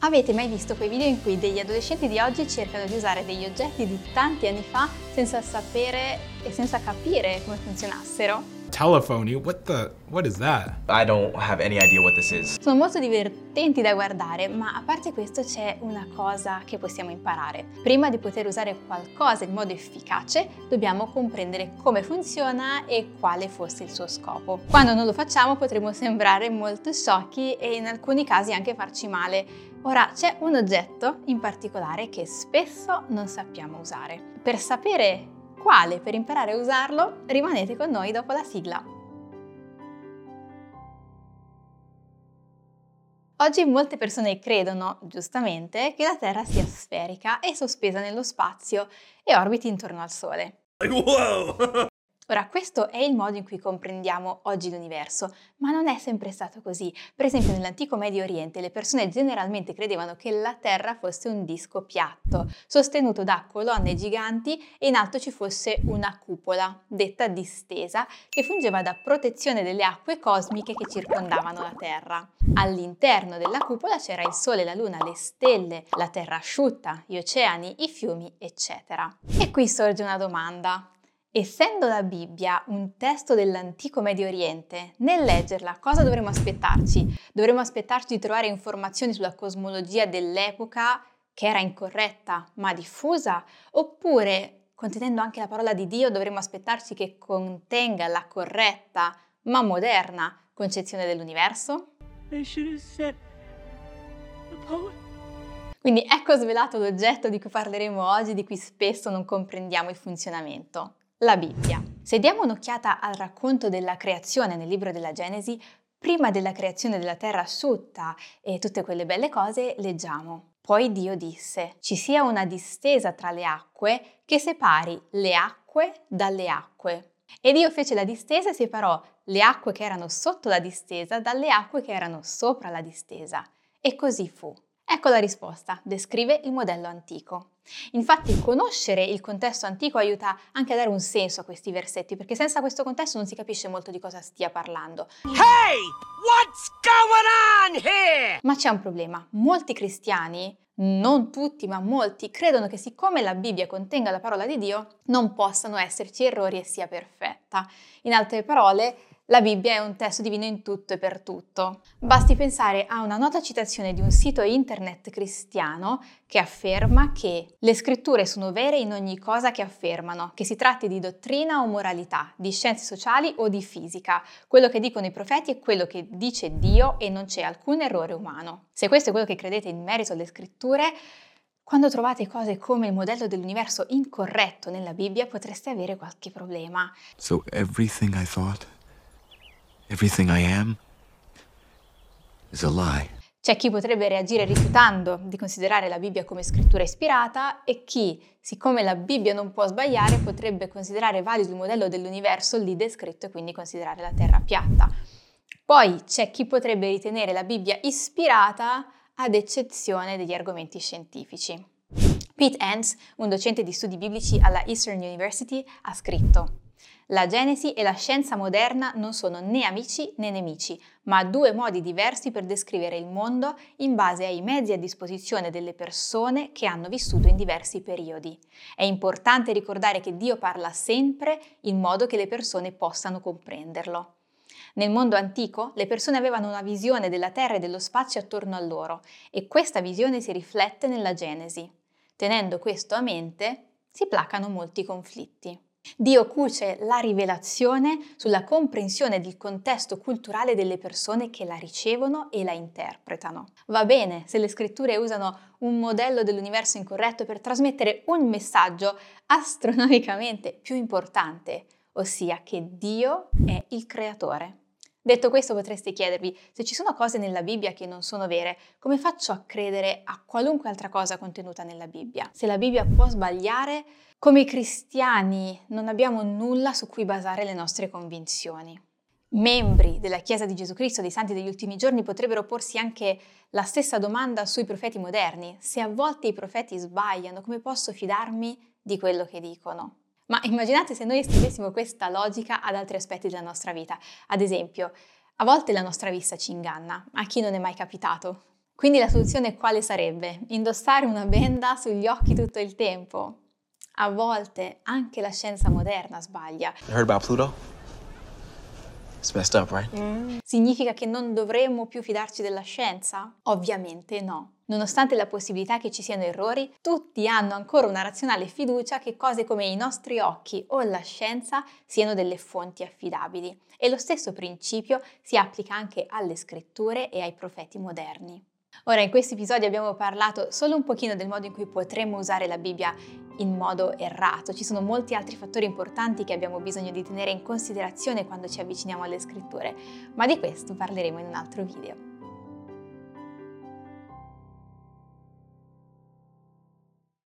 Avete mai visto quei video in cui degli adolescenti di oggi cercano di usare degli oggetti di tanti anni fa senza sapere e senza capire come funzionassero? Telephony? What the? What is that? I don't have any idea what this is. Sono molto divertenti da guardare, ma a parte questo c'è una cosa che possiamo imparare. Prima di poter usare qualcosa in modo efficace, dobbiamo comprendere come funziona e quale fosse il suo scopo. Quando non lo facciamo potremo sembrare molto sciocchi e in alcuni casi anche farci male. Ora c'è un oggetto in particolare che spesso non sappiamo usare. Per sapere quale per imparare a usarlo rimanete con noi dopo la sigla. Oggi molte persone credono, giustamente, che la Terra sia sferica e sospesa nello spazio e orbiti intorno al Sole. Wow! Ora, questo è il modo in cui comprendiamo oggi l'universo, ma non è sempre stato così. Per esempio, nell'antico Medio Oriente le persone generalmente credevano che la Terra fosse un disco piatto, sostenuto da colonne giganti e in alto ci fosse una cupola, detta distesa, che fungeva da protezione delle acque cosmiche che circondavano la Terra. All'interno della cupola c'era il Sole, la Luna, le stelle, la Terra asciutta, gli oceani, i fiumi, eccetera. E qui sorge una domanda. Essendo la Bibbia un testo dell'antico Medio Oriente, nel leggerla cosa dovremmo aspettarci? Dovremmo aspettarci di trovare informazioni sulla cosmologia dell'epoca che era incorretta ma diffusa? Oppure, contenendo anche la parola di Dio, dovremmo aspettarci che contenga la corretta ma moderna concezione dell'universo? Quindi ecco svelato l'oggetto di cui parleremo oggi, di cui spesso non comprendiamo il funzionamento la Bibbia. Se diamo un'occhiata al racconto della creazione nel libro della Genesi, prima della creazione della terra asciutta e tutte quelle belle cose, leggiamo. Poi Dio disse, ci sia una distesa tra le acque che separi le acque dalle acque. E Dio fece la distesa e separò le acque che erano sotto la distesa dalle acque che erano sopra la distesa. E così fu. Ecco la risposta, descrive il modello antico. Infatti conoscere il contesto antico aiuta anche a dare un senso a questi versetti, perché senza questo contesto non si capisce molto di cosa stia parlando. Hey! What's going on here? Ma c'è un problema. Molti cristiani, non tutti ma molti, credono che siccome la Bibbia contenga la parola di Dio, non possano esserci errori e sia perfetta. In altre parole, la Bibbia è un testo divino in tutto e per tutto. Basti pensare a una nota citazione di un sito internet cristiano che afferma che le scritture sono vere in ogni cosa che affermano, che si tratti di dottrina o moralità, di scienze sociali o di fisica. Quello che dicono i profeti è quello che dice Dio e non c'è alcun errore umano. Se questo è quello che credete in merito alle scritture, quando trovate cose come il modello dell'universo incorretto nella Bibbia potreste avere qualche problema. So everything I thought Everything I am is a lie. C'è chi potrebbe reagire rifiutando di considerare la Bibbia come scrittura ispirata e chi, siccome la Bibbia non può sbagliare, potrebbe considerare valido il modello dell'universo lì descritto e quindi considerare la Terra piatta. Poi c'è chi potrebbe ritenere la Bibbia ispirata ad eccezione degli argomenti scientifici. Pete Enns, un docente di studi biblici alla Eastern University, ha scritto la Genesi e la scienza moderna non sono né amici né nemici, ma due modi diversi per descrivere il mondo in base ai mezzi a disposizione delle persone che hanno vissuto in diversi periodi. È importante ricordare che Dio parla sempre in modo che le persone possano comprenderlo. Nel mondo antico le persone avevano una visione della Terra e dello spazio attorno a loro e questa visione si riflette nella Genesi. Tenendo questo a mente, si placano molti conflitti. Dio cuce la rivelazione sulla comprensione del contesto culturale delle persone che la ricevono e la interpretano. Va bene se le scritture usano un modello dell'universo incorretto per trasmettere un messaggio astronomicamente più importante, ossia che Dio è il creatore. Detto questo potreste chiedervi, se ci sono cose nella Bibbia che non sono vere, come faccio a credere a qualunque altra cosa contenuta nella Bibbia? Se la Bibbia può sbagliare, come cristiani non abbiamo nulla su cui basare le nostre convinzioni. Membri della Chiesa di Gesù Cristo, dei Santi degli ultimi giorni, potrebbero porsi anche la stessa domanda sui profeti moderni. Se a volte i profeti sbagliano, come posso fidarmi di quello che dicono? Ma immaginate se noi estendessimo questa logica ad altri aspetti della nostra vita. Ad esempio, a volte la nostra vista ci inganna, a chi non è mai capitato? Quindi la soluzione quale sarebbe? Indossare una benda sugli occhi tutto il tempo? A volte anche la scienza moderna sbaglia. You heard about Pluto? Up, right? Significa che non dovremmo più fidarci della scienza? Ovviamente no. Nonostante la possibilità che ci siano errori, tutti hanno ancora una razionale fiducia che cose come i nostri occhi o la scienza siano delle fonti affidabili. E lo stesso principio si applica anche alle scritture e ai profeti moderni. Ora, in questo episodio abbiamo parlato solo un pochino del modo in cui potremmo usare la Bibbia in modo errato. Ci sono molti altri fattori importanti che abbiamo bisogno di tenere in considerazione quando ci avviciniamo alle scritture, ma di questo parleremo in un altro video.